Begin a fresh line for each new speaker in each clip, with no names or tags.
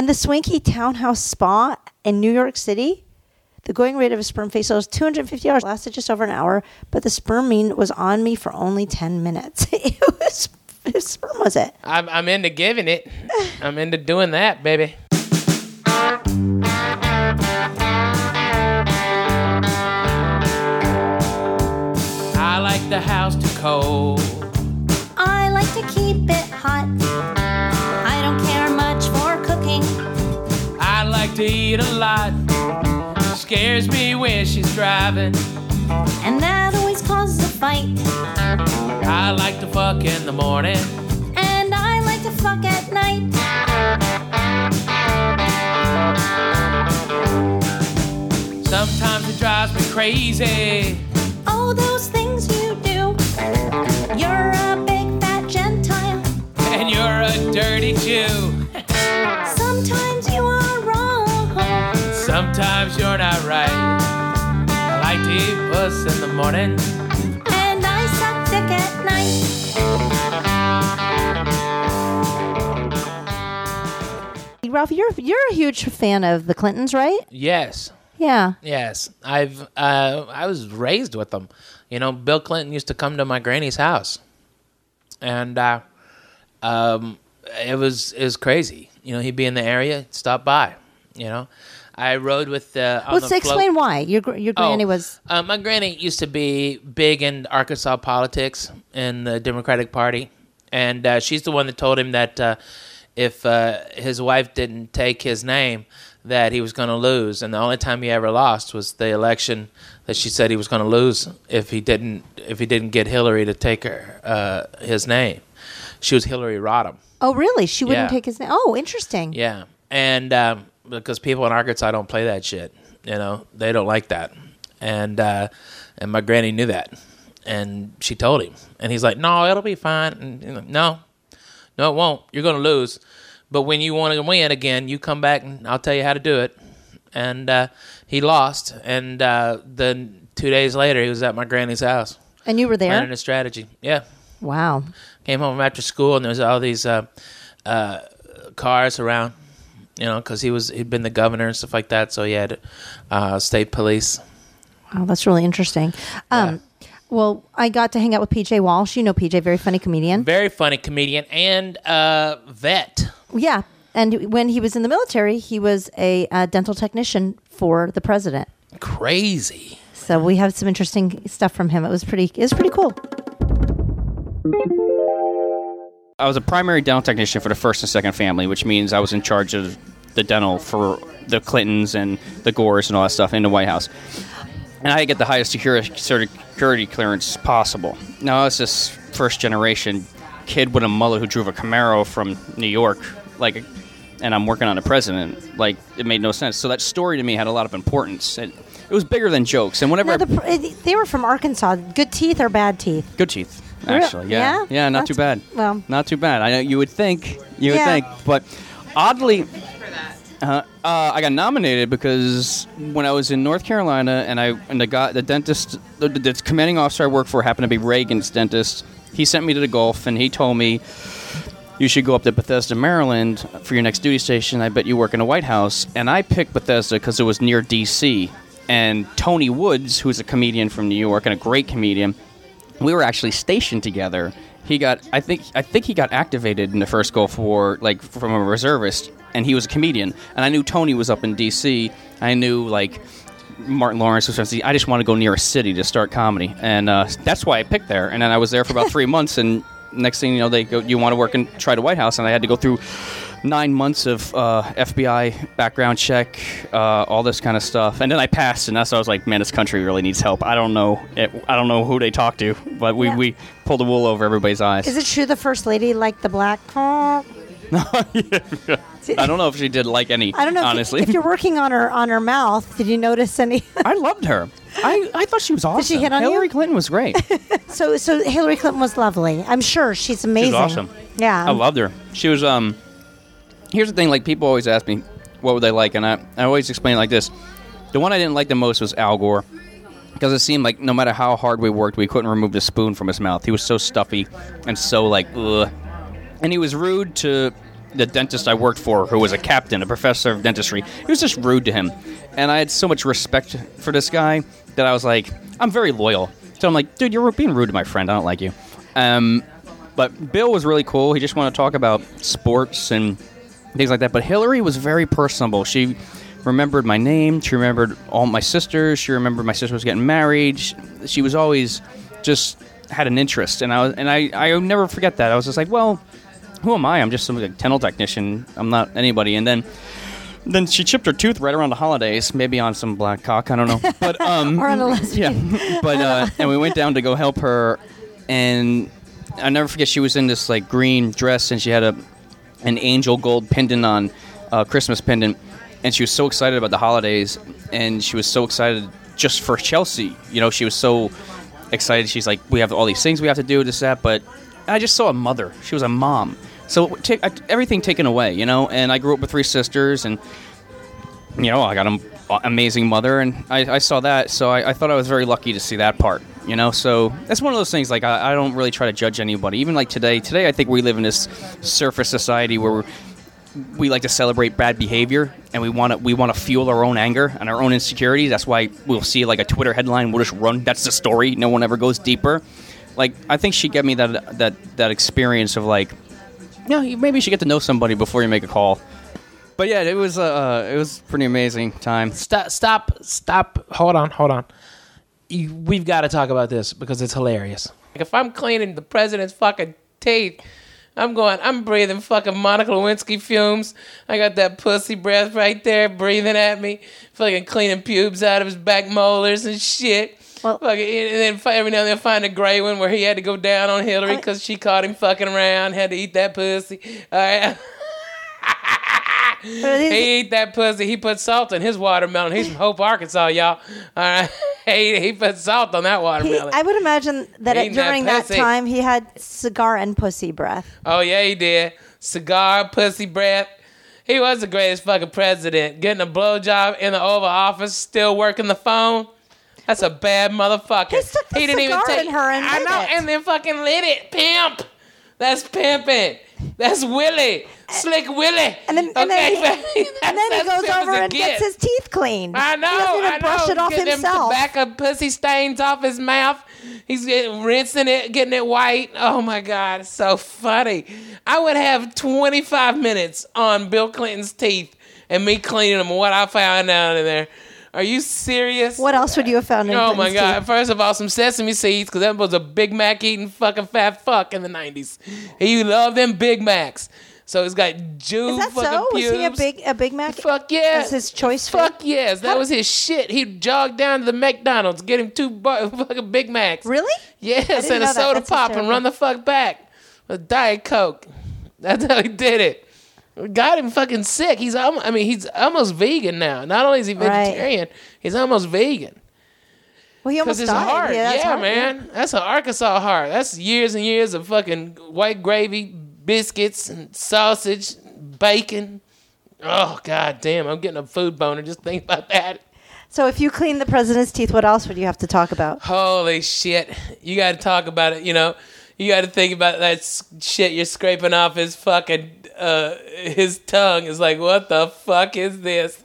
And the swanky townhouse spa in New York City, the going rate of a sperm facial was two hundred fifty dollars. Lasted just over an hour, but the sperm mean was on me for only ten minutes. it was whose sperm was it?
I'm, I'm into giving it. I'm into doing that, baby. I like the house too cold. Eat a lot. Scares me when she's driving.
And that always causes a fight.
I like to fuck in the morning.
And I like to fuck at night.
Sometimes it drives me crazy.
All those things you do. You're a big fat Gentile.
And you're a dirty Jew.
Sometimes
you're not right. I like to eat puss in the morning.
And I suck dick at night.
Ralph, you're you're a huge fan of the Clintons, right?
Yes.
Yeah.
Yes, I've uh, I was raised with them. You know, Bill Clinton used to come to my granny's house, and uh, um, it was it was crazy. You know, he'd be in the area, stop by. You know, I rode with on
Let's
the
explain why your your granny
Oh,
was.
Uh, my granny used to be big in Arkansas politics in the Democratic Party, and uh, she's the one that told him that uh, if uh, his wife didn't take his name, that he was going to lose. And the only time he ever lost was the election that she said he was going to lose if he didn't if he didn't get Hillary to take her uh, his name. She was Hillary Rodham.
Oh, really? She wouldn't
Yeah.
take his name. Oh, interesting.
Yeah, and um, because people in Arkansas don't play that shit, you know, they don't like that, and uh, and my granny knew that, and she told him, and he's like, "No, it'll be fine." And, you know, no, no, it won't. You're gonna lose, but when you want to win again, you come back, and I'll tell you how to do it. And uh, he lost, and uh, then two days later, he was at my granny's house
And you were there.
planning a strategy. Yeah,
Wow.
came home after school and there was all these uh, uh, cars around, you know, because he was he'd been the governor and stuff like that, so he had uh, state police.
Wow, that's really interesting. Um, Well, I got to hang out with PJ Walsh. You know PJ, very funny comedian.
Very funny comedian and uh, vet.
Yeah. And when he was in the military, he was a uh, dental technician for the president.
Crazy.
So we have some interesting stuff from him. It was pretty. It was pretty cool.
I was a primary dental technician for the first and second family, which means I was in charge of the dental for the Clintons and the Gores and all that stuff in the White House. And I had to get the highest security, security clearance possible. Now, I was this first generation kid with a mullet who drove a Camaro from New York, like, and I'm working on a president. Like, it made no sense. So that story to me had a lot of importance. It, it was bigger than jokes. And whenever
Now,
I-
the, they were from Arkansas. Good teeth or bad teeth?
Good teeth, actually. Yeah,
yeah?
not too bad.
Well-
not too bad. I know you would think, you would
Yeah.
think, but oddly, uh, uh, I got nominated because when I was in North Carolina, and I and the guy, the dentist, the, the commanding officer I worked for happened to be Reagan's dentist. He sent me to the Gulf, and he told me. You should go up to Bethesda, Maryland for your next duty station. I bet you work in the White House. And I picked Bethesda because it was near D.C. And Tony Woods, who's a comedian from New York and a great comedian, we were actually stationed together. He got, I think, I think he got activated in the first Gulf War, like from a reservist, and he was a comedian. And I knew Tony was up in D.C. I knew like Martin Lawrence was. from D.C. I just wanted to go near a city to start comedy, and uh, that's why I picked there. And then I was there for about three months, and next thing you know, they go, "You want to work and try the White House?" And I had to go through nine months of uh, FBI background check, uh, all this kind of stuff, and then I passed, and that's why I was like, "Man, this country really needs help." I don't know, it, I don't know who they talk to, but we,
Yeah.
we pulled the wool over everybody's eyes.
Is it true the first lady liked the black? Oh,
I don't know if she did like any.
I don't know.
honestly.
if, you're working on her on her mouth, did you notice any?
I loved her. I, I thought she was awesome.
Did she hit on
Hillary
you?
Clinton was great.
so so Hillary Clinton was lovely. I'm sure she's amazing.
She's awesome.
Yeah.
I loved her. She was um. Here's the thing: like people always ask me, what would they like, and I, I always explain it like this: the one I didn't like the most was Al Gore, because it seemed like no matter how hard we worked, we couldn't remove the spoon from his mouth. He was so stuffy and so like, ugh. and he was rude to the dentist I worked for, who was a captain, a professor of dentistry, he was just rude to him, and I had so much respect for this guy that I was like, I'm very loyal. So I'm like, dude, you're being rude to my friend. I don't like you. Um, but Bill was really cool. He just wanted to talk about sports and things like that. But Hillary was very personable. She remembered my name. She remembered all my sisters. She remembered my sister was getting married. She, she was always just had an interest, and I was, and I I never forget that. I was just like, well, who am I? I'm just some like, dental technician. I'm not anybody. And then. Then she chipped her tooth right around the holidays, maybe on some black cock. I don't know, but um,
Or on a lesbian.
yeah, but uh, and we went down to go help her, and I never forget she was in this like green dress and she had a an angel gold pendant on, uh, Christmas pendant, and she was so excited about the holidays, and she was so excited just for Chelsea. You know, she was so excited. She's like, we have all these things we have to do, this that, but I just saw a mother. She was a mom. So everything taken away, you know. And I grew up with three sisters, and you know, I got an amazing mother, and I, I saw that. So I, I thought I was very lucky to see that part, you know. So that's one of those things. Like I, I don't really try to judge anybody. Even like today, today I think we live in this surface society where we like to celebrate bad behavior, and we want to we want to fuel our own anger and our own insecurities That's why we'll see like a Twitter headline, we'll just run. That's the story. No one ever goes deeper. Like I think she gave me that that that experience of like, you- maybe you should get to know somebody before you make a call. But yeah, it was uh, it was pretty amazing time.
Stop! Stop! Stop! Hold on! Hold on! You, we've got to talk about this because it's hilarious. Like if I'm cleaning the president's fucking teeth, I'm going. I'm breathing fucking Monica Lewinsky fumes. I got that pussy breath right there breathing at me. Fucking cleaning pubes out of his back molars and shit.
Well-
fucking, and then every now and then find a gray one where he had to go down on Hillary because she caught him fucking around. Had to eat that pussy. All right. He ate that pussy. He put salt in his watermelon. He's from Hope, Arkansas, y'all. All right. He, he put salt on that
he-
watermelon.
I would imagine that
that
during that,
pussy.
time he had cigar and pussy breath.
oh, yeah, he did. Cigar, pussy breath. He was the greatest fucking president. Getting a blowjob in the Oval Office, still working the phone. That's a bad motherfucker.
He stuck the cigar in her and
I know,
it.
and then fucking lit it. Pimp. That's pimping. That's Willie. Slick Willie.
And then, and then, he,
That's-
and then he goes over and gets
gets.
his teeth cleaned.
I know.
He doesn't even
I
brush
know.
it off
getting
himself.
them tobacco pussy stains off his mouth. He's getting rinsing it, getting it white. Oh my god, it's so funny. I would have 25 minutes on Bill Clinton's teeth and me cleaning them. What I found out in there. Are you serious?
What else would you have found in
Oh my god!
teeth?
First of all, some sesame seeds because that was a Big Mac eating fucking fat fuck in the '90s. He loved them Big Macs, so he's got Jew
Is that
fucking
so? Was he a big a Big Mac?
Fuck yeah.
That's his choice food?
Fuck yes. That
How-
was his shit. He jogged down to the McDonald's, get him two bu- fucking Big Macs.
Really?
Yes, and a
that.
soda
That's
pop and run the fuck back. A Diet Coke. That's how he did it. Got him fucking sick. He's I mean, he's almost vegan now. Not only is he
Right.
vegetarian, he's almost vegan.
Well, he almost
his
died.
heart.
Yeah,
Yeah,
hard,
man. That's an Arkansas heart. That's years and years of fucking white gravy, biscuits, and sausage, bacon. Oh, god damn. I'm getting a food boner just thinking about that.
So if you clean the president's teeth, what else would you have to talk about?
Holy shit. You got to talk about it, you know. You got to think about that shit you're scraping off his fucking uh his tongue. It's like, what the fuck is this?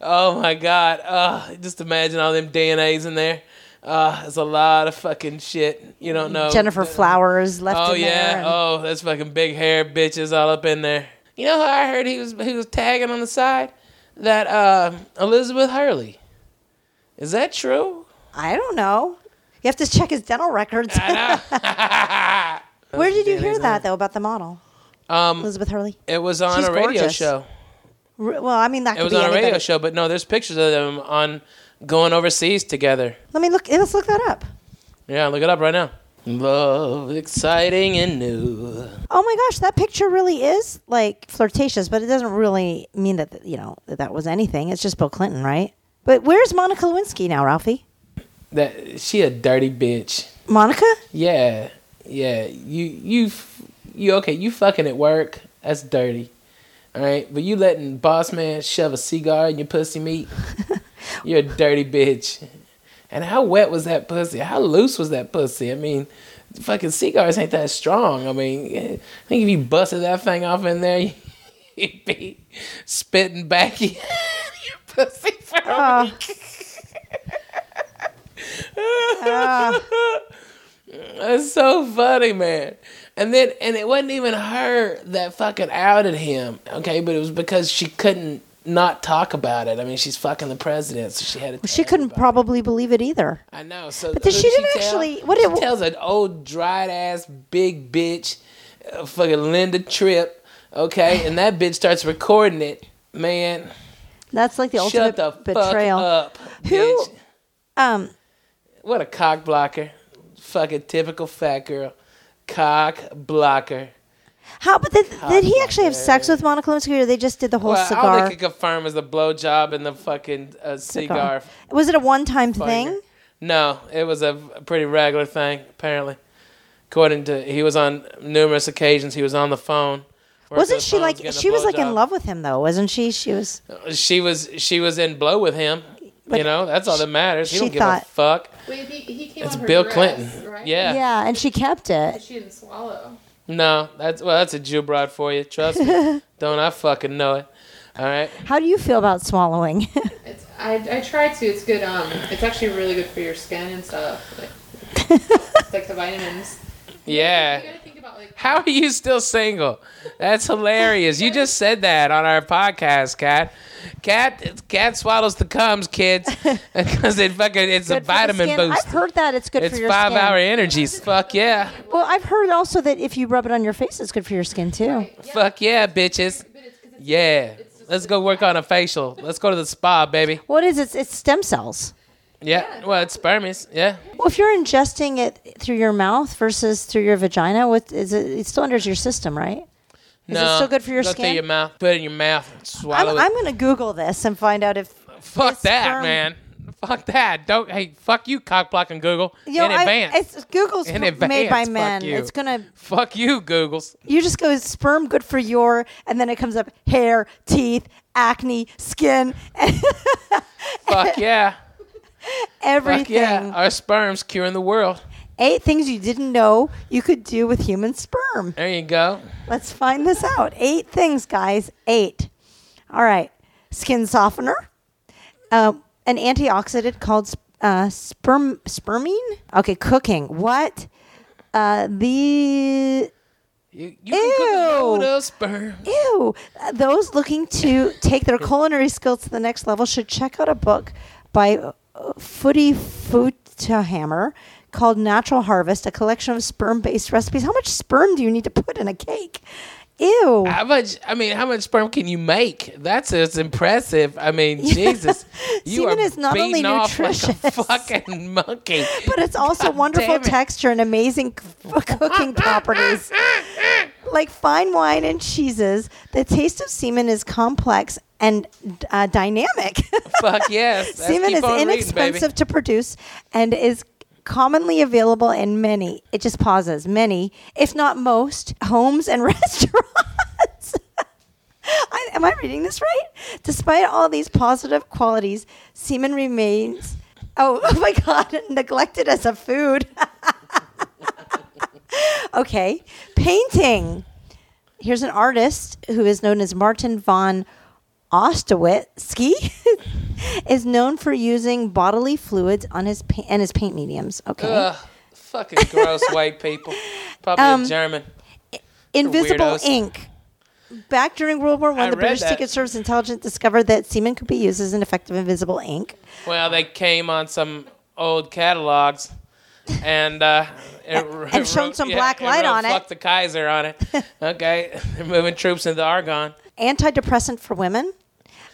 Oh my god. Uh just imagine all them DNAs in there. Uh there's a lot of fucking shit. You don't know.
Gennifer Flowers left
Oh
in there.
yeah. Oh, that's fucking big hair bitches all up in there. You know who I heard he was he was tagging on the side? That uh, Elizabeth Hurley. Is that true?
I don't know. You have to check his dental records. Where did you hear that though about the model,
um,
Elizabeth Hurley?
it was on
She's
a radio
gorgeous.
show.
R- Well, I mean that
It
could
was
be
on a radio show, but no, there's pictures of them on going overseas together.
Let me look. Let's look that up.
Yeah, look it up right now. Love, exciting and new.
Oh my gosh, that picture really is like flirtatious, but it doesn't really mean that you know that that was anything. It's just Bill Clinton, right? But where's Monica Lewinsky now, Ralphie?
That she a dirty bitch.
Monica?
Yeah, yeah. You you you okay? You fucking at work? That's dirty. All right, but you letting boss man shove a cigar in your pussy meat? You're a dirty bitch. And how wet was that pussy? How loose was that pussy? I mean, fucking cigars ain't that strong. I mean, I think if you busted that thing off in there, you'd be spitting back your pussy for a
Oh.
week. That's so funny, man. And then, and it wasn't even her that fucking outed him, okay? But it was because she couldn't not talk about it. I mean, she's fucking the president, so she had to.
She couldn't probably believe it either.
I know. So,
But then she didn't
tell?
actually- what
she tells an old dried ass big bitch, uh, fucking Linda Tripp, okay, and that bitch starts recording it. Man,
That's like the ultimate
shut the
betrayal.
fuck up,
Who- Um,
What a cock blocker. Fucking typical fat girl. Cock blocker.
how? But did, did he actually have sex with Monica Lewinsky, or they just did the whole
Well, all they could confirm is the blowjob and the fucking uh, cigar.
Was it a one-time
finger.
thing?
No, it was a pretty regular thing, apparently. According to, he was on numerous occasions, he was on the phone.
Wasn't she like she was like in love with him though? Wasn't she? She was.
She was she was in blow with him.
But
you know, that's all that matters. He
she
don't give
thought-
a fuck.
Wait, he, he came
It's
on her
Bill
dress,
Clinton.
right?
Yeah.
Yeah, and she kept it.
She didn't swallow.
No, that's well, that's a Jew broad for you. Trust me. don't I fucking know it? All right.
How do you feel about swallowing?
It's I, I try to. It's good. Um, it's actually really good for your skin and stuff. Like, it's like the vitamins.
Yeah.
You gotta think about like
How are you still single? That's hilarious. You just said that on our podcast, Cat. Cat Cat swallows the cums, kids, because it fucking it's a
Good for the
vitamin boost.
I've heard that it's good
It's
for your
five
skin.
hour energies. Fuck yeah.
Well, I've heard also that if you rub it on your face, it's good for your skin too.
Fuck yeah, bitches. Yeah. Let's go work on a facial. Let's go to the spa, baby.
What is it? It's stem cells.
Yeah. Well, it's spermies. Yeah.
Well, if you're ingesting it through your mouth versus through your vagina, what is it? It still enters your system, right? Is
no.
it still good for your
go
skin?
through your mouth. Put it in your mouth.
I'm,
Swallow
I'm going to Google this and find out if.
Fuck that,
sperm-
man. Fuck that. Don't. Hey, fuck you, cock blocking Google.
You know,
in
I-
advance.
it's Google's
In
f- made by
advance, fuck
men.
you.
It's gonna.
Fuck you, Googles.
You just go sperm good for your, and then it comes up hair, teeth, acne, skin,
Fuck yeah.
everything.
Fuck yeah. Our sperm's curing the world.
Eight things you didn't know you could do with human sperm.
There you go.
Let's find this out. Eight things, guys. Eight. All right. Skin softener. Uh, an antioxidant called uh, sperm spermine. Okay, cooking. What? Uh, the
You, you can cook a load
Ew. Ew. Those looking to take their culinary skills to the next level should check out a book by Fotie Photenhauer called Natural Harvest, a collection of sperm based recipes. How much sperm do you need to put in a cake? Ew.
How much? I mean, how much sperm can you make? That's as impressive. I mean, Jesus, you
Semen
are
is not only
off like
nutritious.
fucking monkey.
but it's also
God
wonderful
it.
texture and amazing cooking properties. Like fine wine and cheeses, the taste of semen is complex and uh, dynamic.
Fuck yes.
Semen is
on reading,
inexpensive to produce and is commonly available in many, it just pauses, many, if not most, homes and restaurants. I, am I reading this right? Despite all these positive qualities, semen remains, oh, oh my God, neglected as a food. okay, painting. Here's an artist who is known as Martin von Ostowitzki is known for using bodily fluids on his pa- and his paint mediums. Okay,
Ugh, fucking gross white people. Probably
Um,
a German.
invisible ink. Back during World War One, the British
that.
Secret Service intelligence discovered that semen could be used as an effective invisible ink.
Well, they came on some old catalogs, and uh, it,
And shone some black light on it.
Fuck the Kaiser on it. Okay, they're moving troops into Argonne.
Antidepressant for women.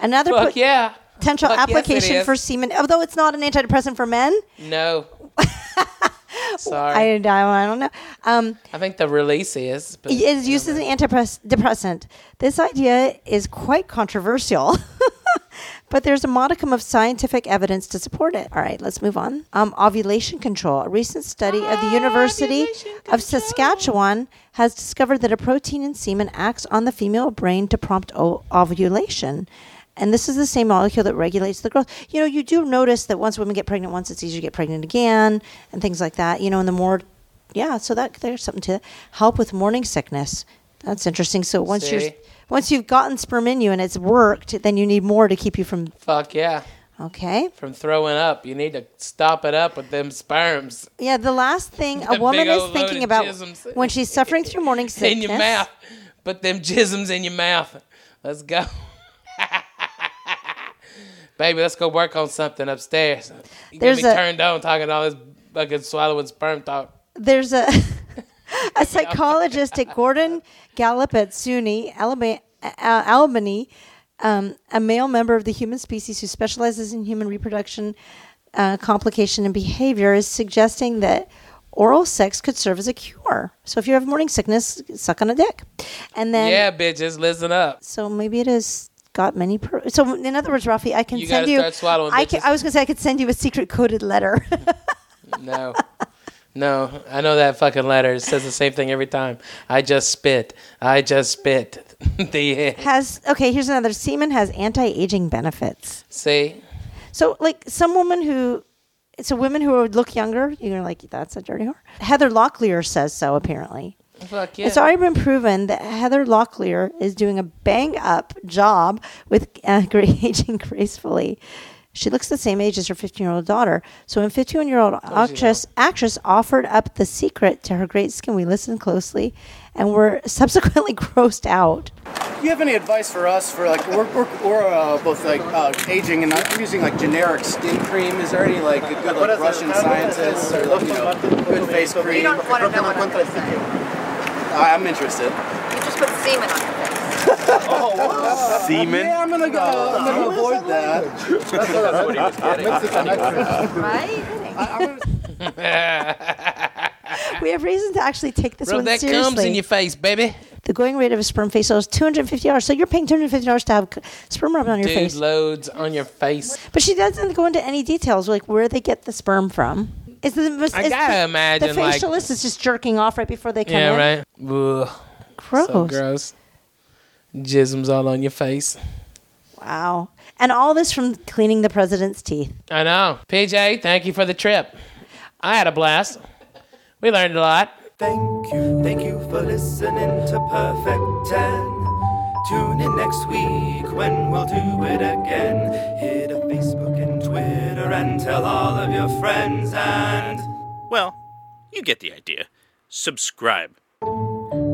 Another
Fuck
pot-
yeah.
potential
Fuck yes, it
application
is.
for semen, although it's not an antidepressant for men.
No. Sorry.
I, I, I don't know. Um,
I think the release is. But
It is used as an antidepressant. This idea is quite controversial, but there's a modicum of scientific evidence to support it. All right, let's move on. Um, ovulation control. A recent study of the University of Saskatchewan has discovered that a protein in semen acts on the female brain to prompt o- ovulation. And this is the same molecule that regulates the growth. You know, you do notice that once women get pregnant once, it's easier to get pregnant again and things like that. You know, and the more yeah, so that there's something to help with morning sickness. That's interesting. So once you're Once you've gotten sperm in you and it's worked, then you need more to keep you from.
Fuck yeah.
Okay.
From throwing up, you need to stop it up with them sperms
Yeah, the last thing a woman is thinking about
jisms.
when she's suffering through morning sickness.
in your mouth. Put them jisms in your mouth. Let's go. Baby, let's go work on something upstairs. You
There's
get me
a-
turned on talking all this fucking swallowing sperm talk.
There's a a psychologist at Gordon Gallup at SUNY Alabama, Albany, um, a male member of the human species who specializes in human reproduction, uh, complication, and behavior, is suggesting that oral sex could serve as a cure. So if you have morning sickness, suck on a dick, and then
yeah, bitches, listen up.
so maybe it has got many. Pro- so in other words, Ralphie, I can
You
send you. I, can. I was gonna say I could send you a secret coded letter.
No. No, I know that fucking letter. It says the same thing every time. I just spit. I just spit. the end.
has okay. Here's another. Semen has anti-aging benefits.
See?
So, like some woman who, so women who would look younger, you're like, that's a dirty whore. Heather Locklear says so, apparently.
Fuck yeah.
It's already been proven that Heather Locklear is doing a bang up job with uh, aging gracefully. She looks the same age as her 15 year old daughter. So when 51 year old actress, actress offered up the secret to her great skin, we listened closely and were subsequently grossed out.
Do you have any advice for us for like we're, we're, we're uh, both like uh, aging and I'm using like generic skin cream? Is there any like a good like Russian scientists or like, you know good face cream?
I'm going to say.
I- I'm interested.
You just put semen on your face.
oh Semen.
Yeah, I'm gonna go. I'm gonna avoid that.
Right?
We have reason to actually take this
Bro,
one
that
seriously.
comes in your face, baby.
the going rate of a sperm facial is $250. So you're paying $250 to have sperm rubbed on your
Dude,
face.
loads on your face.
But she doesn't go into any details, like where they get the sperm from. Is the, is
I gotta
the,
imagine,
the
like-
facialist is just jerking off right before they come
Yeah,
in.
right? Ugh,
Gross.
so gross. Jisms all on your face.
Wow. And all this from cleaning the president's teeth.
I know. PJ, thank you for the trip. I had a blast. We learned a lot.
Thank you, thank you for listening to Perfect 10. Tune in next week when we'll do it again. Hit a Facebook and Twitter and tell all of your friends and.
Well, you get the idea. Subscribe.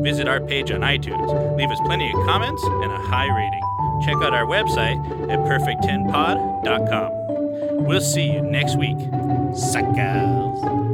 Visit our page on iTunes. Leave us plenty of comments and a high rating. Check out our website at perfect10pod.com. We'll see you next week. Suckers.